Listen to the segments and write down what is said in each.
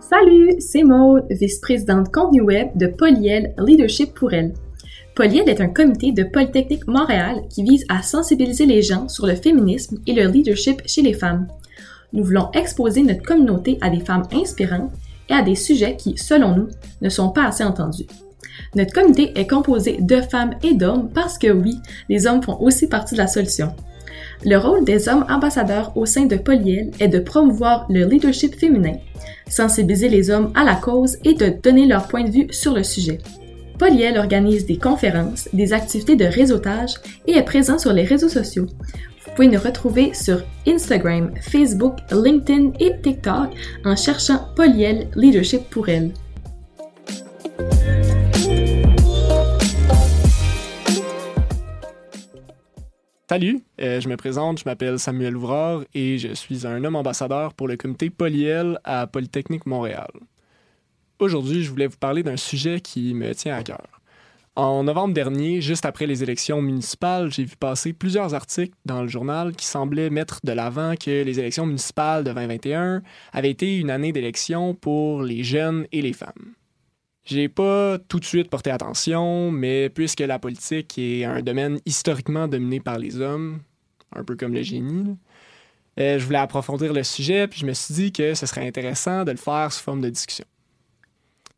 Salut, c'est Maude, vice-présidente contenu web de Polyel Leadership pour elle. Polyel est un comité de Polytechnique Montréal qui vise à sensibiliser les gens sur le féminisme et le leadership chez les femmes. Nous voulons exposer notre communauté à des femmes inspirantes et à des sujets qui, selon nous, ne sont pas assez entendus. Notre comité est composé de femmes et d'hommes parce que oui, les hommes font aussi partie de la solution. Le rôle des hommes ambassadeurs au sein de Polyel est de promouvoir le leadership féminin, sensibiliser les hommes à la cause et de donner leur point de vue sur le sujet. Polyel organise des conférences, des activités de réseautage et est présent sur les réseaux sociaux. Vous pouvez nous retrouver sur Instagram, Facebook, LinkedIn et TikTok en cherchant Polyel Leadership pour elle. Salut, euh, je me présente, je m'appelle Samuel Ouvrard et je suis un homme ambassadeur pour le comité Polyel à Polytechnique Montréal. Aujourd'hui, je voulais vous parler d'un sujet qui me tient à cœur. En novembre dernier, juste après les élections municipales, j'ai vu passer plusieurs articles dans le journal qui semblaient mettre de l'avant que les élections municipales de 2021 avaient été une année d'élection pour les jeunes et les femmes. J'ai pas tout de suite porté attention, mais puisque la politique est un domaine historiquement dominé par les hommes, un peu comme le génie, euh, je voulais approfondir le sujet, puis je me suis dit que ce serait intéressant de le faire sous forme de discussion.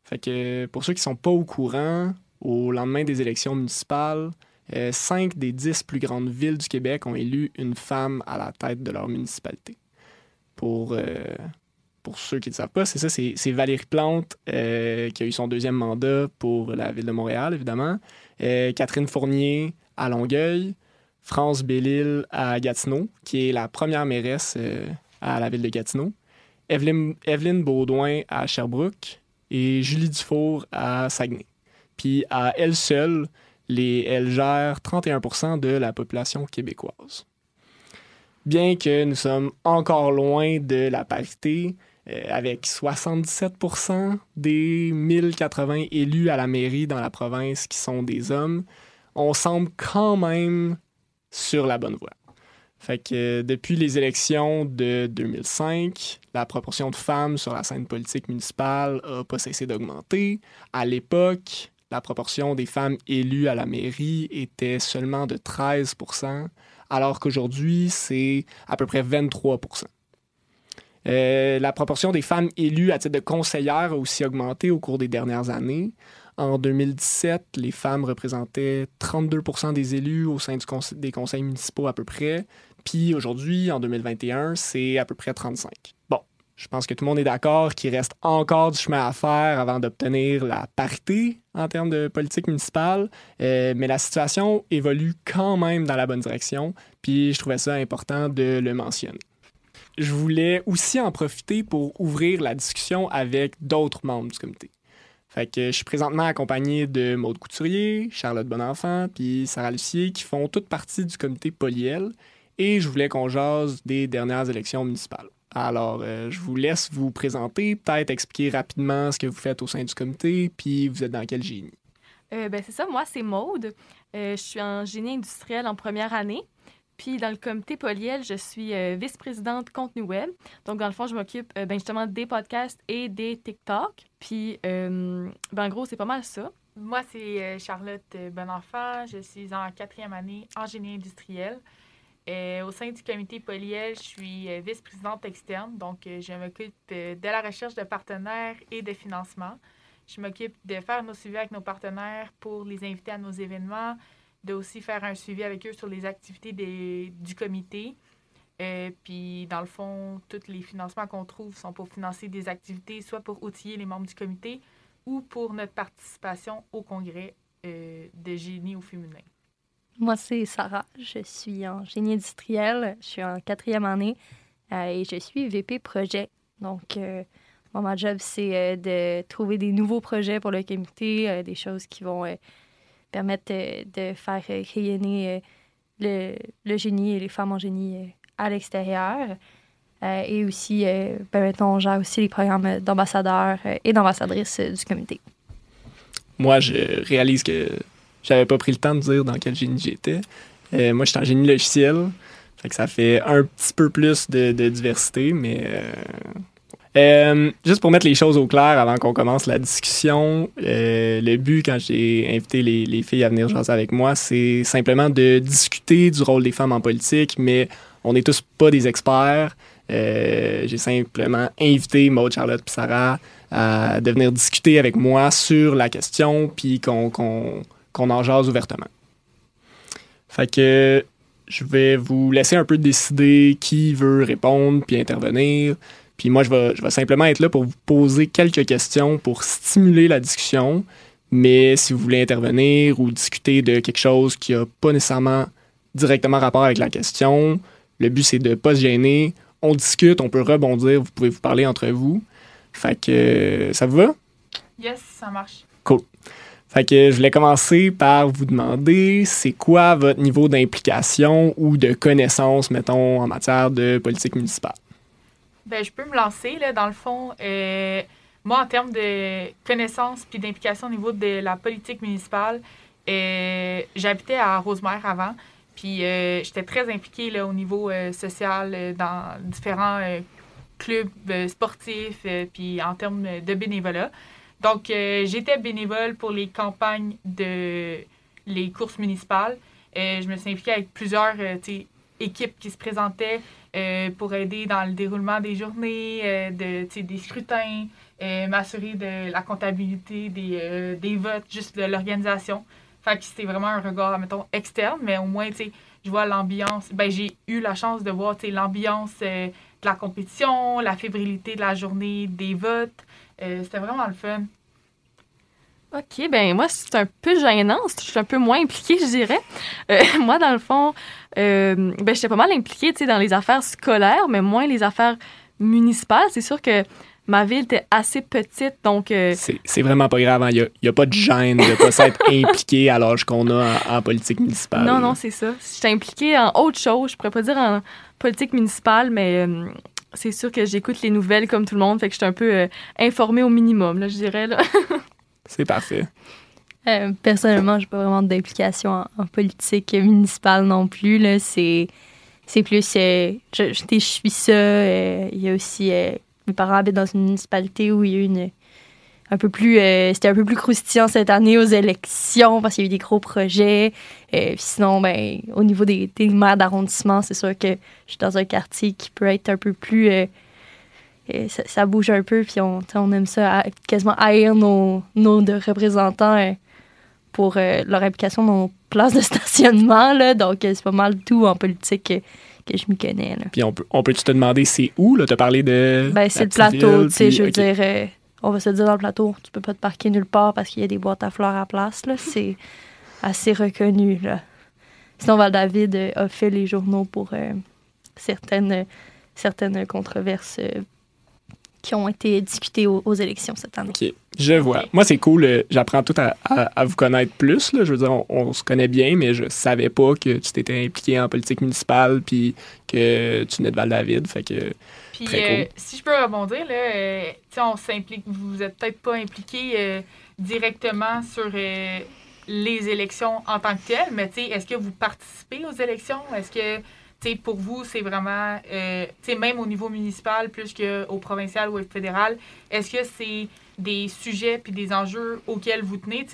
Fait que pour ceux qui sont pas au courant, au lendemain des élections municipales, euh, cinq des dix plus grandes villes du Québec ont élu une femme à la tête de leur municipalité. Pour, euh, pour ceux qui ne savent pas, c'est ça, c'est Valérie Plante euh, qui a eu son deuxième mandat pour la ville de Montréal, évidemment. Euh, Catherine Fournier à Longueuil. France Bellil à Gatineau, qui est la première mairesse euh, à la ville de Gatineau. Evelyne, Evelyne Baudouin à Sherbrooke et Julie Dufour à Saguenay. Puis à elle seule, les, elle gère 31% de la population québécoise. Bien que nous sommes encore loin de la parité, avec 77% des 1080 élus à la mairie dans la province qui sont des hommes, on semble quand même sur la bonne voie. Fait que euh, depuis les élections de 2005, la proportion de femmes sur la scène politique municipale n'a pas cessé d'augmenter. À l'époque, la proportion des femmes élues à la mairie était seulement de 13% alors qu'aujourd'hui, c'est à peu près 23 euh, la proportion des femmes élues à titre de conseillères a aussi augmenté au cours des dernières années. En 2017, les femmes représentaient 32 des élus au sein des conseils municipaux à peu près. Puis aujourd'hui, en 2021, c'est à peu près 35. Bon, je pense que tout le monde est d'accord qu'il reste encore du chemin à faire avant d'obtenir la parité en termes de politique municipale, euh, mais la situation évolue quand même dans la bonne direction, puis je trouvais ça important de le mentionner je voulais aussi en profiter pour ouvrir la discussion avec d'autres membres du comité. Fait que je suis présentement accompagné de Maude Couturier, Charlotte Bonenfant, puis Sarah Lucier, qui font toute partie du comité Polyel, et je voulais qu'on jase des dernières élections municipales. Alors, euh, je vous laisse vous présenter, peut-être expliquer rapidement ce que vous faites au sein du comité, puis vous êtes dans quel génie? Euh, ben, c'est ça, moi, c'est Maude. Euh, je suis en génie industriel en première année. Puis dans le comité Polyel, je suis euh, vice-présidente contenu web. Donc dans le fond, je m'occupe euh, ben, justement des podcasts et des TikTok. Puis euh, ben, en gros, c'est pas mal ça. Moi, c'est Charlotte Bonenfant. Je suis en quatrième année en génie industriel. au sein du comité Polyel, je suis vice-présidente externe. Donc je m'occupe de la recherche de partenaires et de financement. Je m'occupe de faire nos suivis avec nos partenaires pour les inviter à nos événements, de aussi faire un suivi avec eux sur les activités du comité. Euh, puis, dans le fond, tous les financements qu'on trouve sont pour financer des activités, soit pour outiller les membres du comité ou pour notre participation au congrès euh, de génie au féminin. Moi, c'est Sarah. Je suis en génie industriel. Je suis en quatrième année euh, et je suis VP projet. Donc, moi, mon job, c'est de trouver des nouveaux projets pour le comité, des choses qui vont permettre de, faire rayonner euh, le, génie et les femmes en génie euh, à l'extérieur. Euh, et aussi, ben, on gère aussi les programmes d'ambassadeurs et d'ambassadrices du comité. Moi, je réalise que j'avais pas pris le temps de dire dans quel génie j'étais. moi, j'étais en génie logiciel. Fait que ça fait un petit peu plus de diversité, mais euh, juste pour mettre les choses au clair avant qu'on commence la discussion, euh, le but quand j'ai invité les, les, filles à venir jaser avec moi, c'est simplement de discuter du rôle des femmes en politique, mais on n'est tous pas des experts. Euh, j'ai simplement invité Maud, Charlotte et Sarah à de venir discuter avec moi sur la question, puis qu'on en jase ouvertement. Fait que je vais vous laisser un peu décider qui veut répondre puis intervenir. Puis moi, je vais, je vais simplement être là pour vous poser quelques questions pour stimuler la discussion. Mais si vous voulez intervenir ou discuter de quelque chose qui n'a pas nécessairement directement rapport avec la question, le but c'est de ne pas se gêner. On discute, on peut rebondir, vous pouvez vous parler entre vous. Fait que ça vous va? Yes, ça marche. Cool. Fait que je voulais commencer par vous demander c'est quoi votre niveau d'implication ou de connaissance, mettons, en matière de politique municipale? Ben, je peux me lancer, là, dans le fond. Euh, moi, en termes de connaissances puis d'implication au niveau de la politique municipale, euh, j'habitais à Rosemère avant. Puis euh, j'étais très impliquée là, au niveau social dans différents clubs sportifs, puis en termes de bénévolat. Donc, j'étais bénévole pour les campagnes de les courses municipales. Je me suis impliquée avec plusieurs équipes qui se présentaient euh, pour aider dans le déroulement des journées, euh, de, des scrutins, euh, m'assurer de la comptabilité des, euh, des votes, juste de l'organisation. Fait c'était vraiment un regard, mettons, externe, mais au moins, tu sais, je vois l'ambiance. Ben, j'ai eu la chance de voir, tu sais, l'ambiance de la compétition, la fébrilité de la journée, des votes. C'était vraiment le fun. OK, ben moi, c'est un peu gênant. Je suis un peu moins impliquée, je dirais. Euh, moi, dans le fond, euh, ben, j'étais pas mal impliquée, tu sais, dans les affaires scolaires, mais moins les affaires municipales. C'est sûr que ma ville était assez petite, donc... euh, C'est vraiment pas grave. Il n'y a, pas de gêne de pas s'être impliqué à l'âge qu'on a en, en politique municipale. non, non, c'est ça. J'étais impliquée en autre chose. Je pourrais pas dire en politique municipale, mais c'est sûr que j'écoute les nouvelles comme tout le monde, fait que je suis un peu euh, informée au minimum, là, je dirais. Là. C'est parfait. Euh, personnellement, j'ai pas vraiment d'implication en, politique municipale non plus. Là. C'est, c'est plus. euh, je, suis ça. euh, il y a aussi. euh, mes parents habitent dans une municipalité où il y a eu une. Un peu plus, c'était un peu plus croustillant cette année aux élections parce qu'il y a eu des gros projets. Sinon, ben, au niveau des, des maires d'arrondissement, c'est sûr que je suis dans un quartier qui peut être un peu plus. Euh, ça, ça bouge un peu, puis on, on aime ça, à- quasiment haïr nos, nos de représentants euh, pour euh, leur implication dans nos places de stationnement. Là, donc, euh, c'est pas mal tout en politique que, que je m'y connais. Là. Puis on peut, on peut te demander c'est où? Tu as parlé de. Ben, c'est le plateau, tu sais, je veux dire, euh, on va se dire dans le plateau, tu peux pas te parquer nulle part parce qu'il y a des boîtes à fleurs à place, là, c'est assez reconnu, là. Sinon, Val-David a fait les journaux pour certaines, certaines controverses qui ont été discutées aux, aux élections cette année. OK, je vois. Moi, c'est cool. euh, J'apprends tout à, à- à vous connaître plus. Là. Je veux dire, on, on se connaît bien, mais je savais pas que tu t'étais impliqué en politique municipale puis que tu venais de Val-David. Fait que Puis, Très euh, cool. si je peux rebondir, là, euh, tu sais, on s'implique, vous êtes peut-être pas impliqué euh, directement sur euh, les élections en tant que telles, mais tu sais, est-ce que vous participez aux élections? Est-ce que, tu sais, pour vous, c'est vraiment, euh, même au niveau municipal plus qu'au provincial ou au fédéral, est-ce que c'est des sujets puis des enjeux auxquels vous tenez?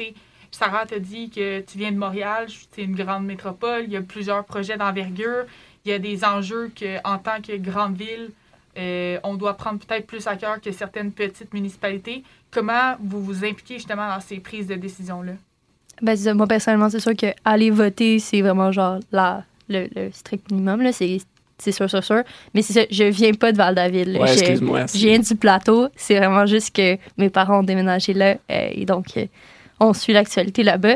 Sarah t'a dit que tu viens de Montréal, c'est une grande métropole, il y a plusieurs projets d'envergure, il y a des enjeux que, en tant que grande ville, euh, on doit prendre peut-être plus à cœur que certaines petites municipalités. Comment vous vous impliquez justement dans ces prises de décision-là? Ben, moi, personnellement, c'est sûr que aller voter, c'est vraiment genre la, le, le strict minimum, là, c'est c'est sûr, sûr, sûr. Mais c'est ça, je viens pas de Val-David. ouais, Je- excuse-moi. Je viens du plateau. C'est vraiment juste que mes parents ont déménagé là euh, et donc euh, on suit l'actualité là-bas.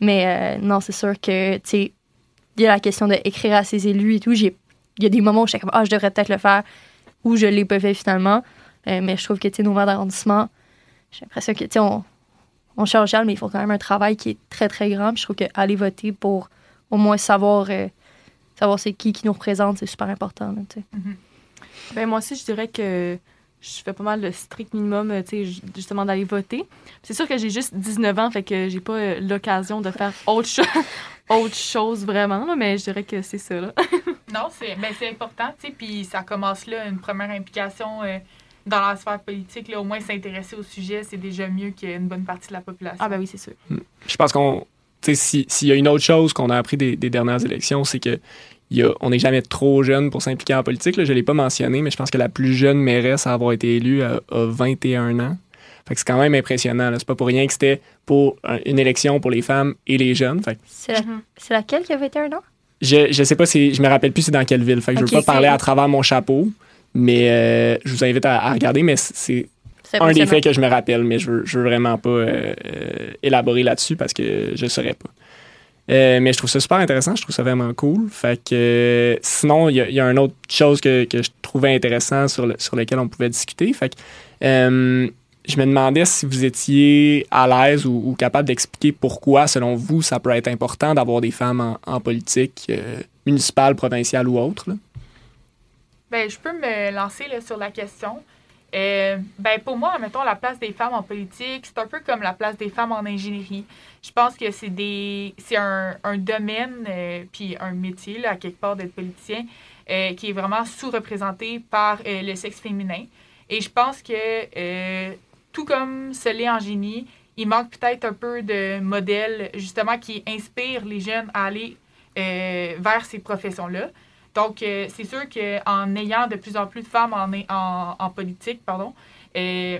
Mais euh, non, c'est sûr que, tu sais, il y a la question d'écrire à ses élus et tout. Il y a des moments où j'étais comme, ah, je devrais peut-être le faire ou je l'ai pas fait finalement. Mais je trouve que, tu sais, nos maires d'arrondissement, j'ai l'impression que, tu sais, on, on cherche mais ils font quand même un travail qui est très, très grand. Puis je trouve qu'aller voter pour au moins savoir, savoir c'est qui qui nous représente, c'est super important. là, sais. Ben moi aussi, je dirais que je fais pas mal le strict minimum, euh, tu sais, ju- justement d'aller voter. C'est sûr que j'ai juste 19 ans, fait que j'ai pas euh, l'occasion de faire autre, cho- autre chose vraiment, là, mais je dirais que c'est ça. Là. Non, c'est ben, c'est important, tu sais, puis ça commence là, une première implication euh, dans la sphère politique, là, au moins s'intéresser au sujet, c'est déjà mieux qu'une bonne partie de la population. Ah ben oui, c'est sûr. Je pense qu'on. Si- s'il y a une autre chose qu'on a appris des, des dernières élections, c'est que y a- on n'est jamais trop jeune pour s'impliquer en politique. Là. Je ne l'ai pas mentionné, mais je pense que la plus jeune mairesse à avoir été élue a, a 21 ans. Fait que c'est quand même impressionnant. C'est pas pour rien que c'était pour un- une élection pour les femmes et les jeunes. C'est la- c'est laquelle qui avait été un an? je, je sais pas si. Je me rappelle plus c'est dans quelle ville. Fait que je veux pas parler à travers mon chapeau. Mais euh, je vous invite à, à regarder. Mais C'est un des faits que je me rappelle, mais je veux, je veux vraiment pas euh, euh, élaborer là-dessus parce que je saurais pas. Euh, mais je trouve ça super intéressant, je trouve ça vraiment cool. Fait que euh, sinon, il y, a- il y a une autre chose que, que je trouvais intéressant sur, le, sur lequel on pouvait discuter. Fait que euh, je me demandais si vous étiez à l'aise ou, ou capable d'expliquer pourquoi, selon vous, ça peut être important d'avoir des femmes en, en politique, euh, municipale, provinciale ou autre. là. Ben, je peux me lancer là, sur la question. Euh, ben, pour moi, mettons, la place des femmes en politique, c'est un peu comme la place des femmes en ingénierie. Je pense que c'est des c'est un, domaine, euh, puis un métier, là, à quelque part, d'être politicien, euh, qui est vraiment sous-représenté par le sexe féminin. Et je pense que, tout comme ce l'est en génie, il manque peut-être un peu de modèles, justement, qui inspirent les jeunes à aller vers ces professions-là. Donc, euh, c'est sûr qu'en ayant de plus en plus de femmes en, en, en politique, pardon, euh,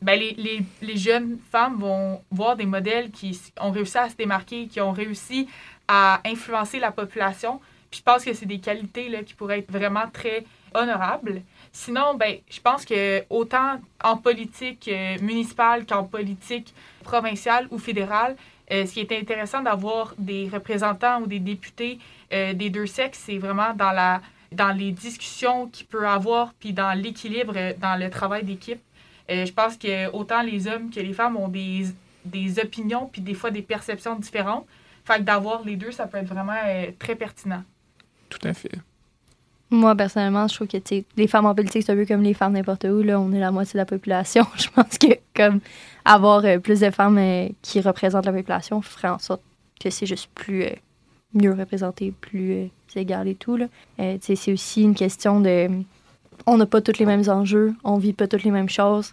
ben, les, les, les jeunes femmes vont voir des modèles qui ont réussi à se démarquer, qui ont réussi à influencer la population. Puis je pense que c'est des qualités là, qui pourraient être vraiment très honorables. Sinon, ben, je pense que autant en politique euh, municipale qu'en politique provinciale ou fédérale, ce qui est intéressant d'avoir des représentants ou des députés euh, des deux sexes, c'est vraiment dans, la, dans les discussions qu'il peut avoir, puis dans l'équilibre, euh, dans le travail d'équipe. Euh, je pense que autant les hommes que les femmes ont des, des opinions, puis des fois des perceptions différentes. Fait que d'avoir les deux, ça peut être vraiment euh, très pertinent. Tout à fait. Moi, personnellement, je trouve que tu sais, les femmes en politique, c'est un peu comme les femmes n'importe où. Là, on est la moitié de la population. Je pense que comme avoir euh, plus de femmes euh, qui représentent la population ferait en sorte que c'est juste plus euh, mieux représenté, plus égal et tout. C'est aussi une question de... On n'a pas tous les mêmes enjeux, on vit pas toutes les mêmes choses.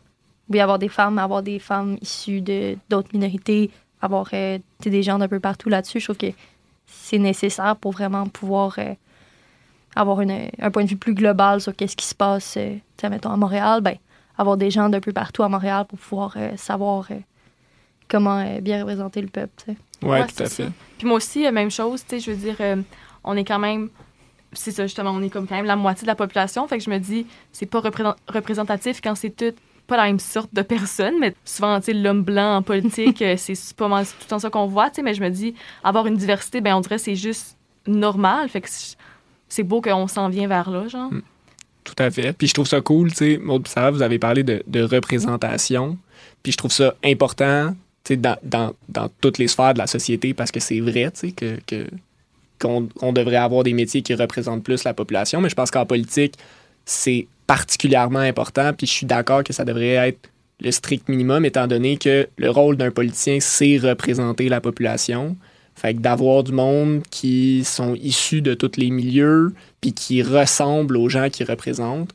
Oui, avoir des femmes, avoir des femmes issues d'autres minorités, avoir des gens d'un peu partout là-dessus, je trouve que c'est nécessaire pour vraiment pouvoir... avoir un point de vue plus global sur qu'est-ce qui se passe, mettons, à Montréal, ben, avoir des gens d'un peu partout à Montréal pour pouvoir euh, savoir euh, comment euh, bien représenter le peuple, sais. Ouais, Ouais, tout à fait. ça. Puis moi aussi, euh, même chose, tu sais, je veux dire, euh, on est quand même, c'est ça justement, on est comme quand même la moitié de la population, fait que je me dis, c'est pas représent- représentatif quand c'est tout pas la même sorte de personnes, mais souvent, tu sais, l'homme blanc en politique, c'est pas mal tout le temps ça qu'on voit, tu sais, mais je me dis, avoir une diversité, ben on dirait que c'est juste normal, fait que c'est- c'est beau qu'on s'en vient vers là, genre. Tout à fait. Puis je trouve ça cool, tu sais, Maud vous avez parlé de, de représentation. Puis je trouve ça important, tu sais, dans, dans, dans toutes les sphères de la société parce que c'est vrai, tu sais, que, que- qu'on devrait avoir des métiers qui représentent plus la population. Mais je pense qu'en politique, c'est particulièrement important. Puis je suis d'accord que ça devrait être le strict minimum, étant donné que le rôle d'un politicien, c'est représenter la population. Fait que d'avoir du monde qui sont issus de tous les milieux, puis qui ressemblent aux gens qu'ils représentent,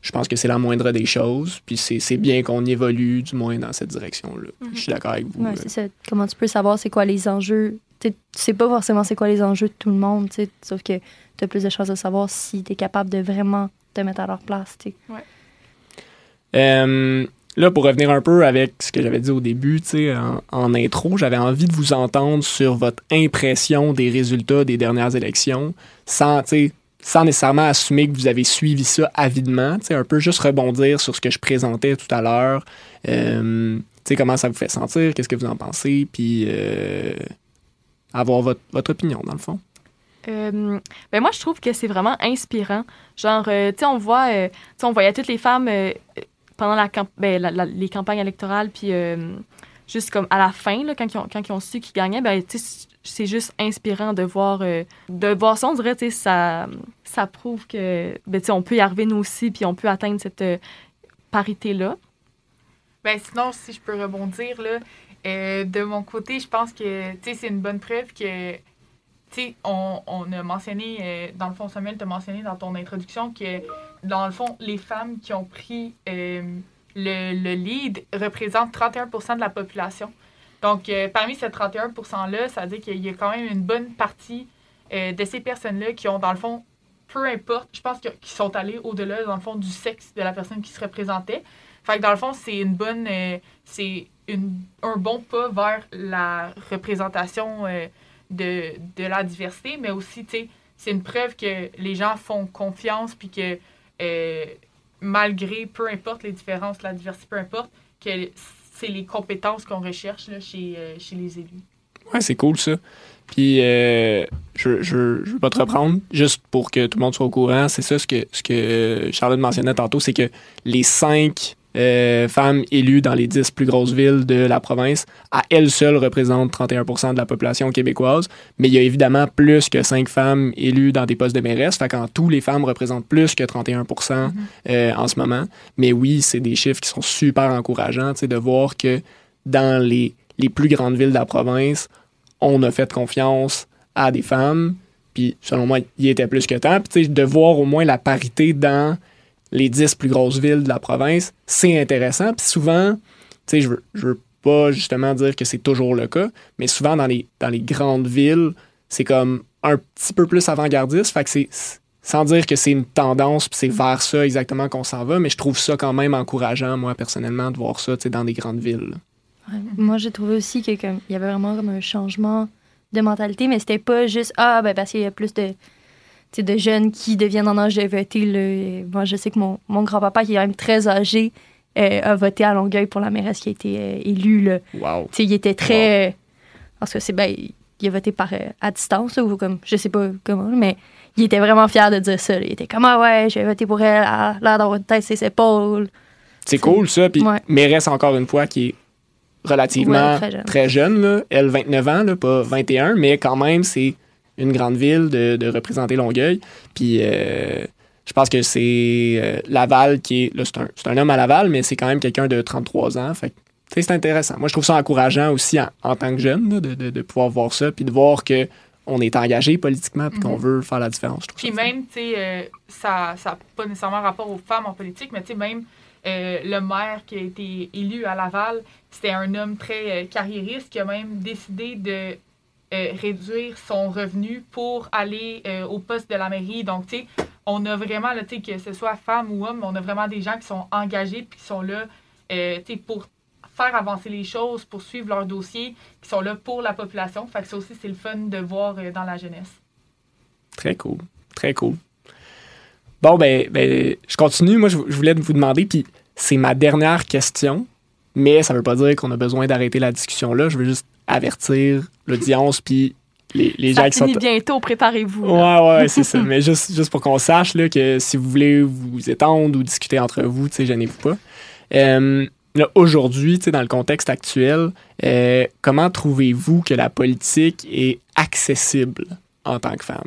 je pense que c'est la moindre des choses. Puis c'est c'est bien qu'on évolue, du moins, dans cette direction-là. Je suis d'accord avec vous. Ouais, c'est ça. Comment tu peux savoir c'est quoi les enjeux? Tu sais, tu sais pas forcément c'est quoi les enjeux de tout le monde, tu sais, sauf que tu as plus de chances de savoir si tu es capable de vraiment te mettre à leur place. Euh, là, pour revenir un peu avec ce que j'avais dit au début, en, en intro, j'avais envie de vous entendre sur votre impression des résultats des dernières élections, sans, sans nécessairement assumer que vous avez suivi ça avidement, un peu juste rebondir sur ce que je présentais tout à l'heure. Euh, comment ça vous fait sentir, qu'est-ce que vous en pensez, puis euh, avoir votre, opinion, dans le fond. Euh, ben moi, je trouve que c'est vraiment inspirant. Genre, euh, tu sais, on voit, euh, on voyait toutes les femmes pendant la, camp- ben, les campagnes électorales, puis euh, juste comme à la fin, là, quand, ils ont, quand ils ont su qu'ils gagnaient, ben, c'est juste inspirant de voir, euh, de voir ça. On dirait, sais, ça, ça prouve que, ben, on peut y arriver nous aussi, puis on peut atteindre cette euh, parité-là. Ben, sinon, si je peux rebondir, là, de mon côté, je pense que c'est une bonne preuve que sais, on, a mentionné, euh, dans le fond, Samuel t'a mentionné dans ton introduction que, dans le fond, les femmes qui ont pris euh, le, le, lead représentent 31% de la population. Donc, euh, parmi ces 31 %-là, ça veut dire qu'il y a quand même une bonne partie de ces personnes-là qui ont, dans le fond, peu importe, je pense qu'ils sont allés au-delà, dans le fond, du sexe de la personne qui se représentait. Fait que, dans le fond, c'est une bonne... c'est un bon pas vers la représentation de, de la diversité, mais aussi, tu sais, c'est une preuve que les gens font confiance, puis que euh, malgré, peu importe les différences, la diversité, peu importe, que c'est les compétences qu'on recherche là, chez, euh, chez les élus. Ouais, c'est cool ça. Puis, euh, je, je, je veux pas te reprendre, juste pour que tout le monde soit au courant, c'est ça ce que, ce que Charlotte mentionnait tantôt, c'est que les cinq euh, femmes élues dans les 10 plus grosses villes de la province, à elles seules représentent 31% de la population québécoise. Mais il y a évidemment plus que 5 femmes élues dans des postes de mairesse. Fait qu'en tout, les femmes représentent plus que 31 mm-hmm. euh, en ce moment. Mais oui, c'est des chiffres qui sont super encourageants, de voir que dans les, les plus grandes villes de la province, on a fait confiance à des femmes. Puis, selon moi, il y était plus que temps. Puis, de voir au moins la parité dans les dix plus grosses villes de la province, c'est intéressant. Puis souvent, tu sais, je veux, veux pas justement dire que c'est toujours le cas, mais souvent dans les, dans les grandes villes, c'est comme un petit peu plus avant-gardiste. Fait que c'est sans dire que c'est une tendance, puis c'est vers ça exactement qu'on s'en va, mais je trouve ça quand même encourageant, moi, personnellement, de voir ça dans des grandes villes. moi, j'ai trouvé aussi qu'il y avait vraiment comme un changement de mentalité, mais c'était pas juste Ah, ben parce qu'il y a plus de de jeunes qui deviennent en âge de voter. Moi, je sais que mon, mon grand-papa, qui est quand même très âgé, euh, a voté à Longueuil pour la mairesse qui a été euh, élue. Là. Wow. il était très. Parce que c'est ben, il a voté par euh, à distance, ou comme je sais pas comment, mais il était vraiment fier de dire ça. Il était comme ah ouais, j'ai voté pour elle, là dans votre tête, c'est ses épaules. C'est cool ça. Puis mairesse encore une fois qui est relativement très jeune, là. elle 29 ans, là, pas 21, mais quand même c'est une grande ville de, représenter Longueuil. Puis euh, je pense que c'est euh, Laval qui est. c'est un, un, homme à Laval, mais c'est quand même quelqu'un de 33 ans. Fait c'est intéressant. Moi, je trouve ça encourageant aussi en, tant que jeune de, pouvoir voir ça, puis de voir que on est engagé politiquement puis qu'on mhm. veut faire la différence. Puis même, tu sais, euh, ça n'a pas nécessairement rapport aux femmes en politique, mais tu sais, même le maire qui a été élu à Laval, c'était un homme très carriériste qui a même décidé de euh, réduire son revenu pour aller euh, au poste de la mairie. Donc, tu sais, on a vraiment, là, que ce soit femme ou homme, on a vraiment des gens qui sont engagés puis qui sont là euh, pour faire avancer les choses, pour suivre leur dossier, qui sont là pour la population. Fait que ça aussi, c'est le fun de voir dans la jeunesse. Très cool. Très cool. Bon, ben, ben je continue. Moi, je, voulais vous demander, puis c'est ma dernière question, mais ça veut pas dire qu'on a besoin d'arrêter la discussion là. Je veux juste avertir l'audience, puis les, les ça gens qui sont. bientôt, préparez-vous. Ouais, ouais, c'est ça. Mais juste, juste pour qu'on sache là, que si vous voulez vous étendre ou discuter entre vous, tu sais, gênez-vous pas. Euh, là, aujourd'hui, tu sais, dans le contexte actuel, euh, comment trouvez-vous que la politique est accessible en tant que femme?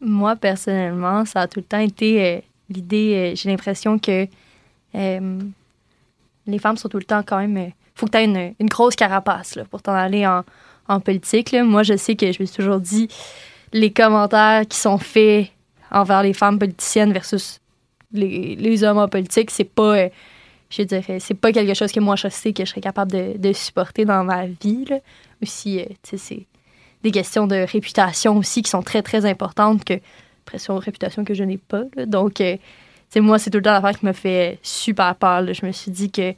Moi, personnellement, ça a tout le temps été euh, l'idée, j'ai l'impression que les femmes sont tout le temps quand même faut que tu aies une, grosse carapace là, pour t'en aller en, politique. Moi, je sais que je me suis toujours dit les commentaires qui sont faits envers les femmes politiciennes versus les, hommes en politique, c'est pas, euh, je dirais, c'est pas quelque chose que moi je sais que je serais capable de, supporter dans ma vie. Aussi, euh, c'est des questions de réputation aussi qui sont très, très importantes que pression réputation que je n'ai pas. Donc, euh, moi, c'est tout le temps l'affaire qui me fait super peur. Là. Je me suis dit que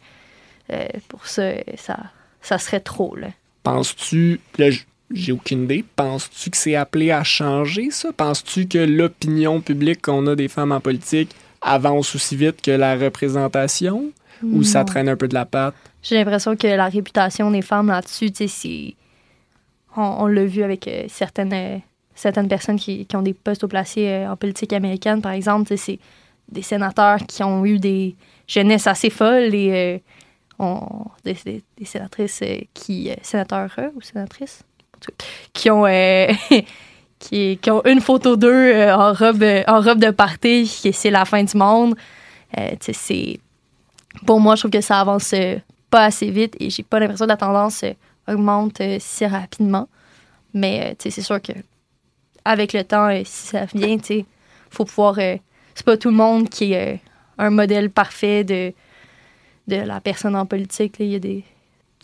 euh, pour ça, ça, ça serait trop. Penses-tu, là, j'ai aucune idée, penses-tu que c'est appelé à changer, ça? Penses-tu que l'opinion publique qu'on a des femmes en politique avance aussi vite que la représentation? Ou ça traîne un peu de la patte? J'ai l'impression que la réputation des femmes là-dessus, tu sais, on, l'a vu avec euh, certaines, euh, certaines personnes qui, qui, ont des postes au placés en politique américaine, par exemple. C'est des sénateurs qui ont eu des jeunesses assez folles et des, sénatrices euh, qui. Euh, sénateurs euh, ou sénatrices? Qui ont. qui, qui, ont une photo d'eux en, robe, en robe de party, qui c'est la fin du monde. c'est pour moi, je trouve que ça avance pas assez vite et j'ai pas l'impression que la tendance augmente si rapidement. Mais c'est sûr que avec le temps, si ça vient, il faut pouvoir. C'est pas tout le monde qui est un modèle parfait de, de la personne en politique. Il y a des.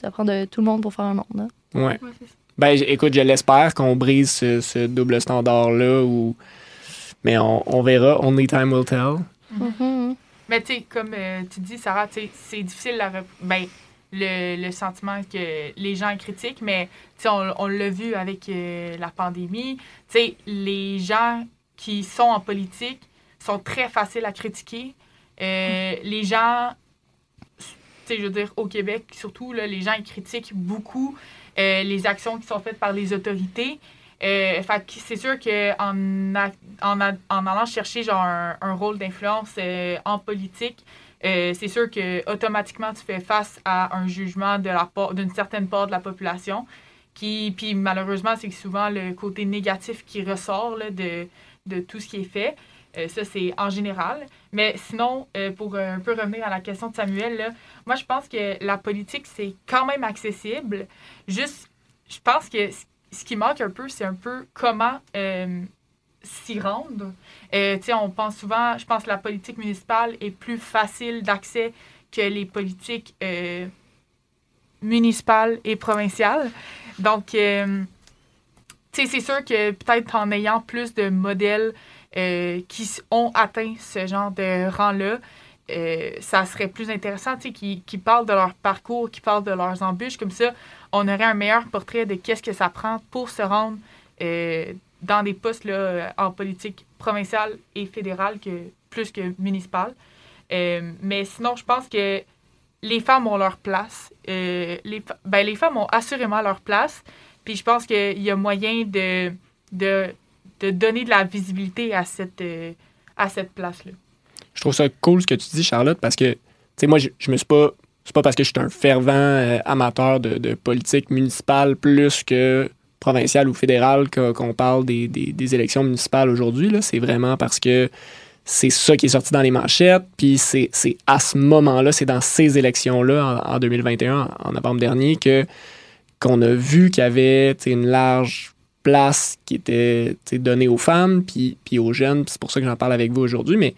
Ça prend de tout le monde pour faire un monde. Hein. Ouais. ben, écoute, je l'espère qu'on brise ce, double standard-là. Ou... Mais on, verra. Only time will tell. Mm-hmm. Mais tu sais, comme euh, tu dis, Sarah, c'est difficile la ben, le, le, sentiment que les gens critiquent, mais on, on l'a vu avec euh, la pandémie. sais les gens qui sont en politique sont très faciles à critiquer. Euh, les gens, je veux dire, au Québec surtout, là, les gens ils critiquent beaucoup les actions qui sont faites par les autorités. Euh, c'est sûr qu'en en, en, allant chercher genre un, rôle d'influence euh, en politique, euh, c'est sûr que automatiquement tu fais face à un jugement de la d'une certaine part de la population. Qui, puis malheureusement, c'est souvent le côté négatif qui ressort là, de, de tout ce qui est fait. Ça, c'est en général. Mais sinon, pour un peu revenir à la question de Samuel, là, moi, je pense que la politique, c'est quand même accessible. Juste, je pense que ce qui manque un peu, c'est un peu comment euh, s'y rendre. Euh, on pense souvent, je pense que la politique municipale est plus facile d'accès que les politiques euh, municipales et provinciales. Donc, euh, c'est sûr que peut-être en ayant plus de modèles qui ont atteint ce genre de rang-là, ça serait plus intéressant, qui, qui parlent de leur parcours, qui parlent de leurs embûches. Comme ça, on aurait un meilleur portrait de qu'est-ce que ça prend pour se rendre euh, dans des postes là, en politique provinciale et fédérale que, plus que municipale. Euh, mais sinon, je pense que les femmes ont leur place. Euh, les, ben, les femmes ont assurément leur place. Puis je pense qu'il y a moyen de, de, donner de la visibilité à cette, à cette place-là. Je trouve ça cool ce que tu dis, Charlotte, parce que, tu sais, moi, je, je me suis pas c'est pas parce que je suis un fervent euh, amateur de, politique municipale plus que provinciale ou fédérale qu'on parle des, élections municipales aujourd'hui. C'est vraiment parce que c'est ça qui est sorti dans les manchettes. Puis c'est à ce moment-là, c'est dans ces élections-là, en, 2021, en, novembre dernier, qu'on a vu qu'il y avait une large place qui était donnée aux femmes puis, puis aux jeunes. C'est pour ça que j'en parle avec vous aujourd'hui. Mais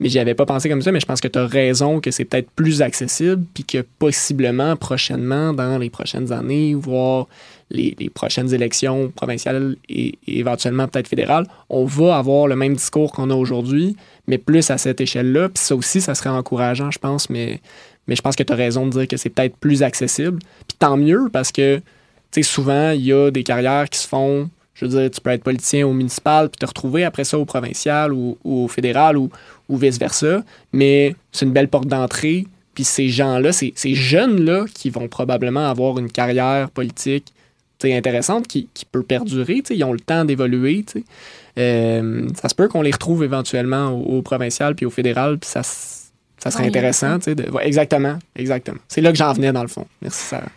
mais j'y avais pas pensé comme ça, mais je pense que tu as raison que c'est peut-être plus accessible, puis que possiblement, prochainement, dans les prochaines années, voire les, prochaines élections provinciales et, éventuellement peut-être fédérales, on va avoir le même discours qu'on a aujourd'hui, mais plus à cette échelle-là. Puis ça aussi, ça serait encourageant, je pense, mais, mais je pense que tu as raison de dire que c'est peut-être plus accessible. Puis tant mieux, parce que, tu sais, souvent, il y a des carrières qui se font je veux dire, tu peux être politicien au municipal puis te retrouver après ça au provincial ou, au fédéral ou, ou vice-versa. Mais c'est une belle porte d'entrée. Puis ces gens-là, ces, ces jeunes-là qui vont probablement avoir une carrière politique intéressante qui, qui, peut perdurer. Ils ont le temps d'évoluer. Euh, ça se peut qu'on les retrouve éventuellement au, provincial puis au fédéral. Puis ça, ça serait intéressant. De, exactement, exactement. C'est là que j'en venais dans le fond. Merci Sarah.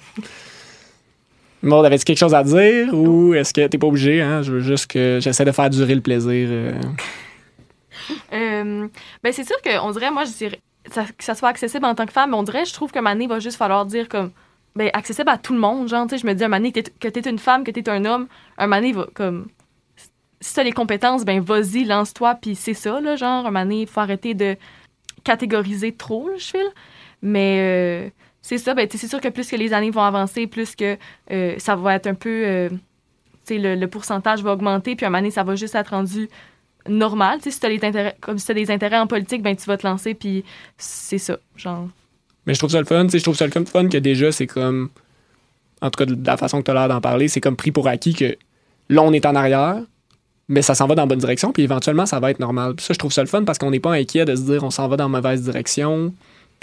Maud, avais-tu quelque chose à dire ou est-ce que t'es pas obligé? Hein? Je veux juste que j'essaie de faire durer le plaisir. Euh. Euh, ben c'est sûr qu'on dirait, moi, je dirais que ça soit accessible en tant que femme, on dirait, je trouve que il va juste falloir dire comme ben, accessible à tout le monde. Genre, tu sais, je me dis, un moment que t'es une femme, que t'es un homme, un moment va comme. Si t'as les compétences, ben vas-y, lance-toi, puis c'est ça, genre, un moment il faut arrêter de catégoriser trop, je file. Mais. Euh, c'est ça, ben, c'est sûr que plus que les années vont avancer, plus que euh, ça va être un peu. Euh, le, le, pourcentage va augmenter, puis à un moment donné, ça va juste être rendu normal. si tu as, as, des intérêts en politique, ben, tu vas te lancer, puis c'est ça. Genre. Mais je trouve ça le fun. Je trouve ça le fun que déjà, c'est comme. En tout cas, de la façon que tu as l'air d'en parler, c'est comme pris pour acquis que là, on est en arrière, mais ça s'en va dans la bonne direction, puis éventuellement, ça va être normal. Ça, je trouve ça le fun parce qu'on n'est pas inquiet de se dire on s'en va dans la mauvaise direction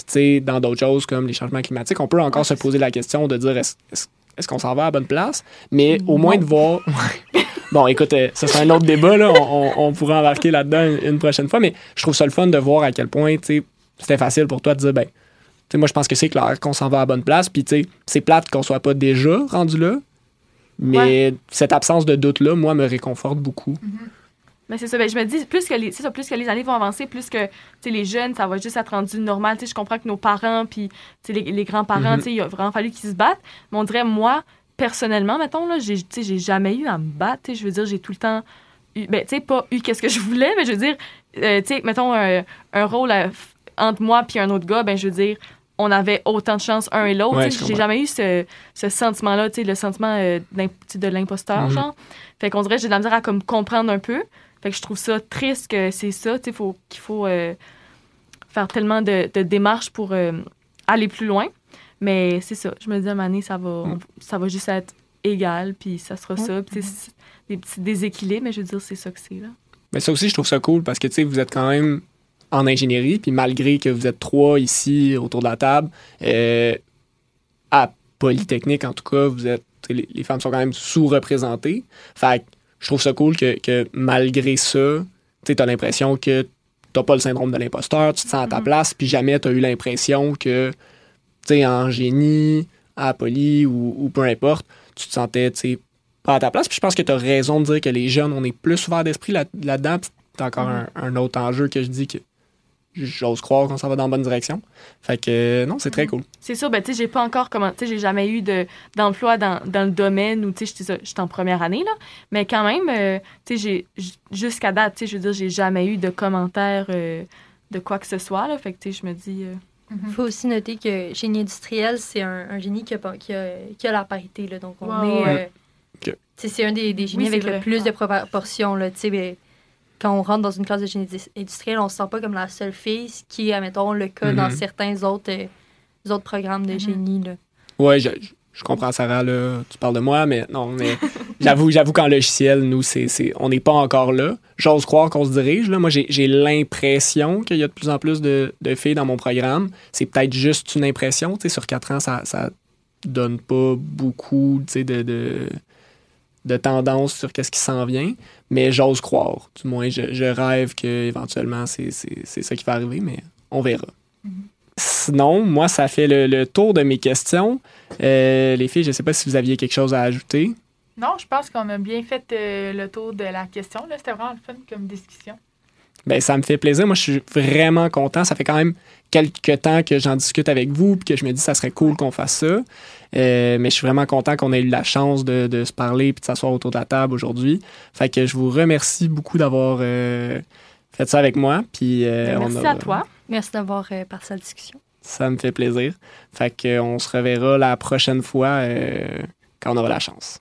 tu sais, dans d'autres choses comme les changements climatiques, on peut encore se poser la question de dire est-ce qu'on s'en va à la bonne place? Mais au moins de voir. bon, écoute, euh, ça c'est un autre débat, là. On, on, pourra embarquer là-dedans une, prochaine fois, mais je trouve ça le fun de voir à quel point, tu sais, c'était facile pour toi de dire, ben, tu sais, moi, je pense que c'est clair qu'on s'en va à la bonne place, puis, tu sais, c'est plate qu'on soit pas déjà rendu là, mais cette absence de doute-là, moi, me réconforte beaucoup. Mm-hmm. Mais c'est ça, ben, je me dis, plus que, les, ça, plus que les années vont avancer, plus que les jeunes, ça va juste être rendu normal. je comprends que nos parents, puis les, les grands-parents, mm-hmm. il a vraiment fallu qu'ils se battent. Mais on dirait, moi, personnellement, mettons, là, j'ai, j'ai jamais eu à me battre. Je veux dire, j'ai tout le temps eu, ben, tu sais, pas eu qu'est-ce que je voulais, mais je veux dire, euh, tu sais, mettons, un, un rôle à- entre moi puis un autre gars, ben, je veux dire, on avait autant de chance un et l'autre. Ouais, j'ai jamais eu ce, ce sentiment-là, tu sais, le sentiment euh, de l'imposteur, Mhm. genre. Fait qu'on dirait que j'ai de la misère à comme, comprendre un peu. Fait que je trouve ça triste que c'est ça, tu sais, faut, qu'il faut euh, faire tellement de, de démarches pour euh, aller plus loin. Mais c'est ça, je me dis à un moment donné, ça va, on- ça va juste être égal, puis ça sera ça. Puis des petits déséquilibres, mais je veux dire, c'est ça que c'est, là. Mais ça aussi, je trouve ça cool parce que, tu sais, vous êtes quand même en ingénierie, puis malgré que vous êtes trois ici autour de la table, euh, à Polytechnique, en tout cas, vous êtes, les femmes sont quand même sous-représentées. Fait que je trouve ça cool que, que malgré ça, tu as l'impression que t'as pas le syndrome de l'imposteur, tu te sens à ta Mhm. place, puis jamais tu as eu l'impression que, tu sais, en génie, à Poly ou, ou peu importe, tu te sentais, tu sais, pas à ta place. Puis je pense que tu as raison de dire que les jeunes, on est plus ouverts d'esprit là- là-dedans. Puis c'est encore un, un autre enjeu que je dis que j'ose croire qu'on s'en va dans la bonne direction. Fait que euh, non, c'est très cool. C'est sûr, ben, tu sais, j'ai pas encore comment, tu sais, j'ai jamais eu de, d'emploi dans, dans le domaine où, tu sais, j'étais- en première année, là. Mais quand même, euh, tu sais, j'ai, jusqu'à date, tu sais, je veux dire, j'ai jamais eu de commentaires euh, de quoi que ce soit, là. Fait que, tu sais, je me dis. euh, Il faut aussi noter que génie industriel, c'est un, un génie qui a, pas- qui, a, qui a la parité. Là, donc, on Ouais, est. ouais. euh, Ok. tu sais, C'est un des, des génies Oui, avec vrai. le plus de proportions. Là, tu sais, mais quand on rentre dans une classe de génie dis- industriel, on se sent pas comme la seule fille, ce qui est, admettons, le cas dans Mhm. certains autres, euh, autres programmes de Mhm. génie. Là. Ouais, je, comprends, Sarah, là, tu parles de moi, mais non, mais j'avoue, j'avoue qu'en logiciel, nous, c'est, c'est, on n'est pas encore là. J'ose croire qu'on se dirige. Là. Moi, j'ai, j'ai l'impression qu'il y a de plus en plus de, de filles dans mon programme. C'est peut-être juste une impression. Tu sais, sur quatre ans, ça, ça donne pas beaucoup tu sais, de, de, de tendance sur qu'est-ce qui s'en vient. Mais j'ose croire. Du moins, je, je rêve qu'éventuellement, c'est, c'est, ça qui va arriver, mais on verra. Sinon, moi, ça fait le, le tour de mes questions. Euh, les filles, je ne sais pas si vous aviez quelque chose à ajouter. Non, je pense qu'on a bien fait euh, le tour de la question. C'était vraiment le fun comme discussion. Ben, ça me fait plaisir. Moi, je suis vraiment content. Ça fait quand même quelques temps que j'en discute avec vous puis que je me dis que ça serait cool qu'on fasse ça. Euh, mais je suis vraiment content qu'on ait eu la chance de, de se parler puis de s'asseoir autour de la table aujourd'hui. Fait que je vous remercie beaucoup d'avoir euh, fait ça avec moi. Puis, euh, ben, on merci a- à toi. Merci d'avoir euh, passé la discussion. Ça me fait plaisir. Fait que, on se reverra la prochaine fois euh, quand on aura la chance.